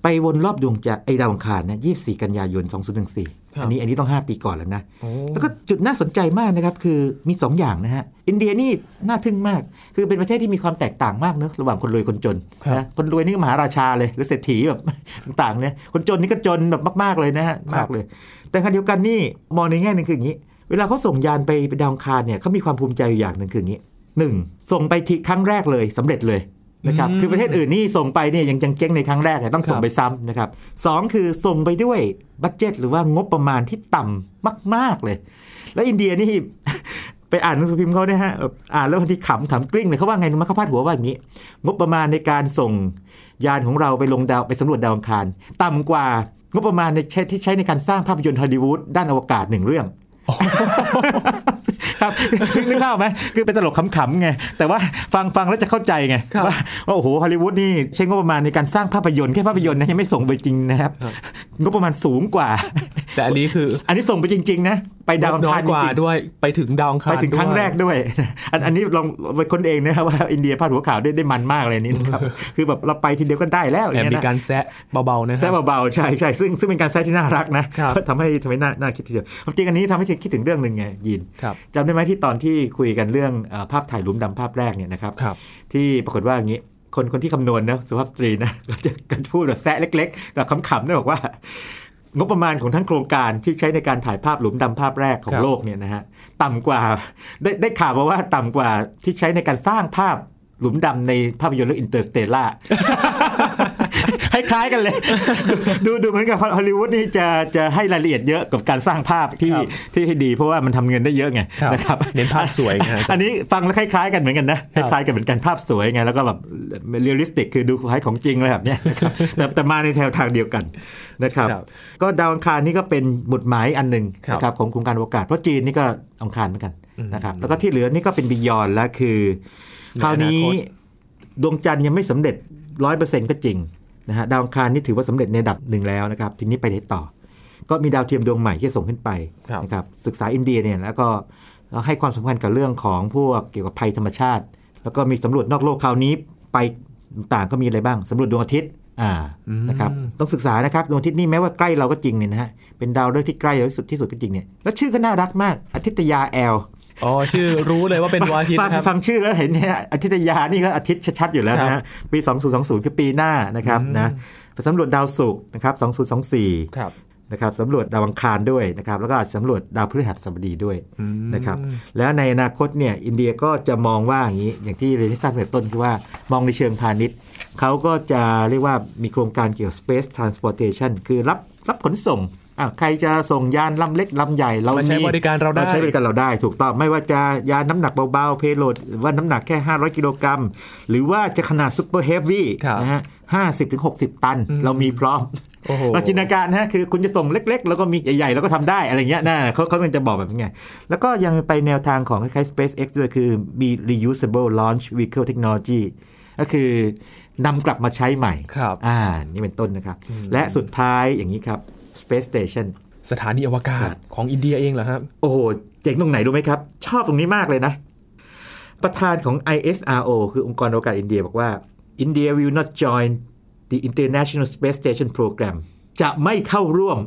ไปวนรอบดวงจันทร์ไอดาวอังคารนะ24 กันยายนครับ2014 อันนี้อันนี้ต้อง 5 ปีก่อนแล้วนะโอ้แล้วก็จุดน่าสนใจมากนะครับ คือมี 2 อย่างนะฮะ อินเดียนี่น่าทึ่งมาก คือเป็นประเทศที่มีความแตกต่างมากเนอะระหว่างคนรวยคนจนครับนะคนรวยนี่ก็มหาราชาเลย หรือเศรษฐีแบบต่างๆเนี่ยคนจนนี่ก็จนแบบมาก ๆเลยนะฮะมากเลย แต่ขณะเดียวกันนี่มองในแง่หนึ่งคืออย่างนี้ เวลาเขาส่งยานไปไปดาวอังคารเนี่ยเขามีความภูมิใจอยู่อย่างหนึ่งคืออย่างนี้หนึ่งส่งไปทีครั้งแรกเลยสำเร็จเลยนะครับอืมคือประเทศอื่นนี่ส่งไปเนี่ยยังยังเจ๊งในครั้งแรกอะต้องส่งครับไปซ้ำนะครับสองคือส่งไปด้วยบัตเจ็ตหรือว่างบประมาณที่ต่ำมาก ๆเลย แล้วอินเดียนี่ไปอ่านหนังสือพิมพ์เขาเนี่ยฮะแบบอ่านแล้วบางทีขำขำกลิ้งเลยเขาว่าไงรู้ไหมเขาพาดหัวว่าอย่างนี้ งบประมาณในการส่งยานของเราไปลงดาวไปสำรวจดาวอังคาร ต่ำกว่างบประมาณในใช้ที่ใช้ในการสร้างภาพยนตร์ฮอลลีวูดด้านอวกาศหนึ่งเรื่อง ครับนึกภาพไหมคือเป็นตลกขำๆไง แต่ว่าฟังฟังแล้วจะเข้าใจไงครับว่าว่าโอ้โหฮอลลีวูดนี่ใช้งบประมาณในการสร้างภาพยนตร์แค่ภาพยนตร์นะยังไม่ส่งไปจริงนะครับครับงบประมาณสูงกว่า แต่อันนี้คือ อันนี้ส่งไปจริง ๆ นะ ไปไปดาวอังน้อคายรกว่าจริงๆด้วย ไปถึงดาวอังคารไปถึงครั้งด้วยแรกด้วย อันอันนี้ลองไปค้นเองนะครับว่าอินเดียพาดหัวข่าวได้ได้มันมากเลยนี่นะครับ คือแบบเราไปทีเดียวก็ได้แล้วแอบเนี่ยมีนะการแซะเบาๆนะคแซ่รับเบาๆใช่ใช่ซึ่งซึ่งเป็นการแซ่ที่น่ารักนะครับทำให้ทำให้น่าน่าคิดทีเดียวความจริงอันนี้ทำให้คิดถึงเรื่องหนึ่งไงยินครับจำได้ไหมที่ตอนที่คุยกันเรื่องเอ่อภาพถ่ายหลุมดำภาพแรกเนี่ยนะครับครับ ที่ปรากฏว่าอย่างนี้คนคนที่คำนวณนะสุภาพสตรีนะก็จะกันพูดแบบแซะเล็กๆแบบขำๆนะบอกว่า งบประมาณของทั้งโครงการที่ใช้ในการถ่ายภาพหลุมดำภาพแรกของโลกเนี่ยนะฮะต่ำกว่าได้ได้ข่าวมาว่าต่ำกว่าที่ใช้ในการสร้างภาพหลุมดำในภาพยนตร์เรื่อง Interstellar คล้าย ๆ กันเลย ดูดูเหมือนกับฮอลลีวูดนี่จะจะให้รายละเอียดเยอะกับการสร้างภาพที่ครับที่ให้ดี เพราะว่ามันทำเงินได้เยอะไงครับนะครับเน้นภาพสวยนะฮะอันนี้ฟังแล้วคล้าย ๆ กันเหมือนกันนะครับคล้ายๆกันเหมือนกันภาพสวยไงแล้วก็แบบ realistic คือดูคล้ายของจริงอะไรแบบเนี้ยนะครับแต่แต่มาในแนวทางเดียวกันนะครับครับ ก็ดาวอังคารนี่ก็เป็นหมุดหมายอันหนึ่งครับนะครับของโครงการอวกาศเพราะจีนนี่ก็อังคารเหมือนกันนะครับแล้วก็ที่เหลือนี่ก็เป็นบิยอนแล้วคือคราวนี้ในอนาคตดวงจันทร์ยังไม่สำเร็จร้อยเปอร์เซ็นต์ก็จริง นะฮะดาวอังคารนี่ถือว่าสำเร็จในระดับหนึ่งแล้วนะครับทีนี้ไปไหนต่อ ก็มีดาวเทียมดวงใหม่ที่จะส่งขึ้นไปครับนะครับศึกษาอินเดียเนี่ยแล้วก็ให้ความสำคัญกับเรื่องของพวกเกี่ยวกับภัยธรรมชาติ แล้วก็มีสำรวจนอกโลกคราวนี้ไปต่างๆก็มีอะไรบ้างสำรวจดวงอาทิตย์อ่านะครับต้องศึกษานะครับดวงอาทิตย์นี่แม้ว่าใกล้เราก็จริงเนี่ยนะฮะเป็นดาวฤกษ์ที่ใกล้เราที่สุดที่สุดก็จริงเนี่ยแล้วชื่อก็น่ารักมากอาทิตยาแอล อ๋อชื่อรู้เลยว่าเป็นดวงอาทิตย์ฟังนะครับฟังชื่อแล้วเห็นเนี่ยอาทิตยานี่ก็อาทิตย์ชัดๆอยู่แล้วนะฮะปี 2020 คือปีหน้านะครับอืมนะสำรวจดาวศุกร์นะครับ 2024ครับนะครับสำรวจดาวอังคารด้วยนะครับแล้วก็อาจสำรวจดาวพฤหัสบดีด้วยอืมนะครับแล้วในอนาคตเนี่ยอินเดียก็จะมองว่าอย่างนี้อย่างที่เรนที่ทราบตั้งแต่ต้นคือว่ามองในเชิงพาณิชย์เขาก็จะเรียกว่ามีโครงการเกี่ยวกับ space transportation คือรับรับขนส่ง อะใครจะส่งยานลำเล็กลำใหญ่เรามาใช้มีบริการเราได้ใช้บริการเราได้ ถูกต้องไม่ว่าจะยานน้ำหนักเบาๆเพโลดว่าน้ำหนักแค่ 500 กิโลกรัมหรือว่าจะขนาดซูเปอร์เฮฟวี่ครับนะฮะห้าสิบถึงหกสิบตัน เรามีพร้อมโอ้โหเราจินตนาการนะคือคุณจะส่งเล็ก ๆ แล้วก็มีใหญ่ๆ แล้วก็ทำได้อะไรเงี้ยนะเขาเขามันจะบอกแบบนี้ไง แล้วก็ยังไปแนวทางของคล้ายๆ SpaceX ด้วยคือมี reusable launch vehicle technology ก็คือนำกลับมาใช้ใหม่ครับอ่านี่เป็นต้นนะครับ และสุดท้ายอย่างนี้ครับ Space Station สถานีอวกาครัศบของอินเดียเองเหรอครับ โอ้โห เจ๋งตรงไหนรู้ไหมครับ ชอบตรงนี้มากเลยนะ ประธานของ ISRO คือองค์กรอวกาศอินเดียบอกว่า India will not join the International Space Station Program จะไม่เข้าร่วม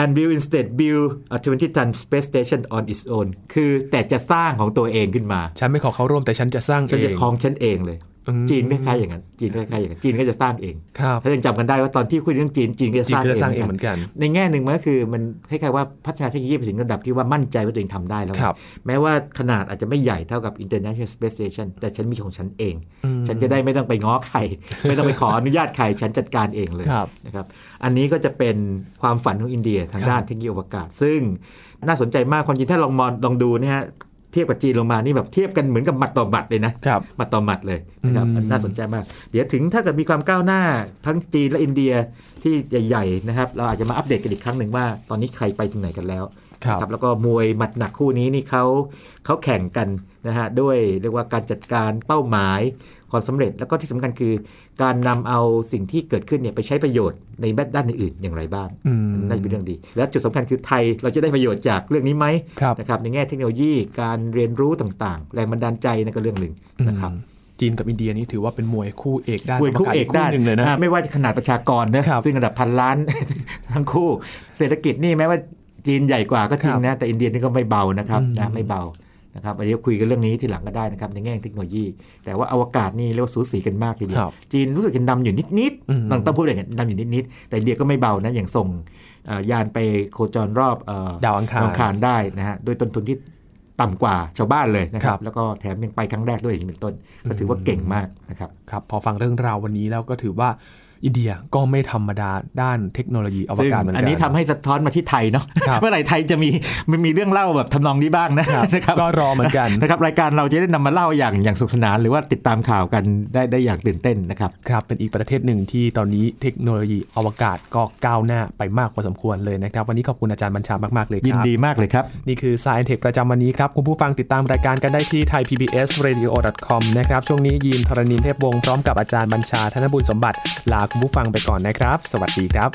and will instead build a 20 ton space station on its own คือแต่จะสร้างของตัวเองขึ้นมา ฉันไม่ขอเข้าร่วมแต่ฉันจะสร้างฉันเอจะงครองฉันเองเลยอืม จีนคล้ายๆอย่างนั้นจีนคล้ายๆอย่างนั้นจีนก็จะสร้างเองครับถ้ายังจำกันได้ว่าตอนที่คุยเรื่องจีนจีนก็จะจีสนร้างก็เอจะงสร้างเองเหเหมืมือนอกันนกัน ในแง่หนึ่งมันก็คือมันคล้ายๆว่าพัฒนาเทคโนโลยีไปถึงระดับที่ว่ามั่นใจว่าตัวเองทำได้แล้วครับแม้ว่าขนาดอาจจะไม่ใหญ่เท่ากับ International Space Station แต่ฉันมีของฉันเอง ฉันจะได้ไม่ต้องไปง้อใครไม่ต้องไปขออนุญาตใครฉันจัดการเองเลยครับนะครับอันนี้ก็จะเป็นความฝันของอินเดียทางด้านเทคโนโลยีอวกาศ ซึ่งน่าสนใจมากคนจริงถ้าลองมองลองดูนะฮะ เทียบกับจีนลงมานี่แบบเทียบกันเหมือนกับหมัดต่อหมัดเลยนะครับหมัดต่อหมัดเลยนะครับอืมน่าสนใจมาก เดี๋ยวถึงถ้าเกิดมีความก้าวหน้าทั้งจีนและอินเดียที่ใหญ่ๆนะครับ เราอาจจะมาอัปเดตกันอีกครั้งหนึ่งว่า ตอนนี้ใครไปถึงไหนกันแล้ว ครับนะแล้วก็มวยหมัดหนักคู่นี้นี่เขาเขาแข่งกันนะฮะด้วยเรียกว่าการจัดการเป้าหมายความสำเร็จแล้วก็ที่สำคัญคือ การนำเอาสิ่งที่เกิดขึ้นเนี่ยไปใช้ประโยชน์ในด้านอื่นๆอย่างไรบ้างอืมน่าจะเป็นเรื่องดี และจุดสำคัญคือไทยเราจะได้ประโยชน์จากเรื่องนี้ไหมครับนะครับในแง่เทคโนโลยีการเรียนรู้ต่างๆ แรงบันดาลใจนั่นก็เรื่องหนึ่งนะครับอืมจีนกับอินเดียนี่ถือว่าเป็นมวยคู่เอกด้านคุยคู่เอกวาศด้านหนึ่งเลยนะอ่าไม่ว่าจะขนาดประชากรนะครับซึ่งระดับพันล้านทั้งคู่ เศรษฐกิจนี่แม้ว่า จีนใหญ่กว่าก็จริงนะ แต่อินเดียนี่ก็ไม่เบานะครับอืมนะไม่เบานะครับอันนี้คุยกันเรื่องนี้ทีหลังก็ได้นะครับในแง่เทคโนโลยี แต่ว่าอวกาศนี่เรียกว่าสูสีกันมากทีเดียวครับจีนรู้สึกจะนำอยู่นิดอืมๆต้องต้องพูดอย่างนี้นำอยู่นิดๆแต่อินเดียก็ไม่เบานะอย่างส่งเอ่อยานไปโคจรรอบเอ่อดาวอังคารดาวอังคารได้นะฮะโดยต้นทุนที่ต่ำกว่าชาวบ้านเลยนะคครัรับบแล้วก็แถมยังไปครั้งแรกด้วยอย่างนี้เป็นต้น ก็ถือว่าเก่งมากนะครับครับพอฟังเรื่องราววันนี้แล้วก็ถือว่า อินเดียก็ไม่ธรรมดาด้านเทคโนโลยีอวซึ่งกาศเหมือนกันอันนี้ทำให้สะท้อนมาที่ไทยเนาะครับเมื่อไหร่ไทยจะมีมันมีเรื่องเล่าแบบทำนองนี้บ้างนะครับนะครับก็รอเหมือนกันนะครับรายการเราจะได้นำมาเล่าอย่างอย่างสนุขสนานหรือว่าติดตามข่าวกันได้ได้อย่างตื่นเต้นนะครับครับเป็นอีกประเทศหนึ่งที่ตอนนี้เทคโนโลยีอวกาศก็ก้าวหน้าไปมากพอสมควรเลยนะครับ วันนี้ขอบคุณอาจารย์บัญชามากๆเลยยิคนรับดีมากเลยครับ นี่คือ Science Tech ประจำวันนี้ครับ คุณผู้ฟังติดตามรายการกันได้ที่ thaipbsradio.com นะครับช่วงนี้ยีนทรณินเทพวงศ์พร้อมกับอาจารย์บัญชาธนบุญสมบัติลาคุณผู้ฟังไปก่อนนะครับ สวัสดีครับ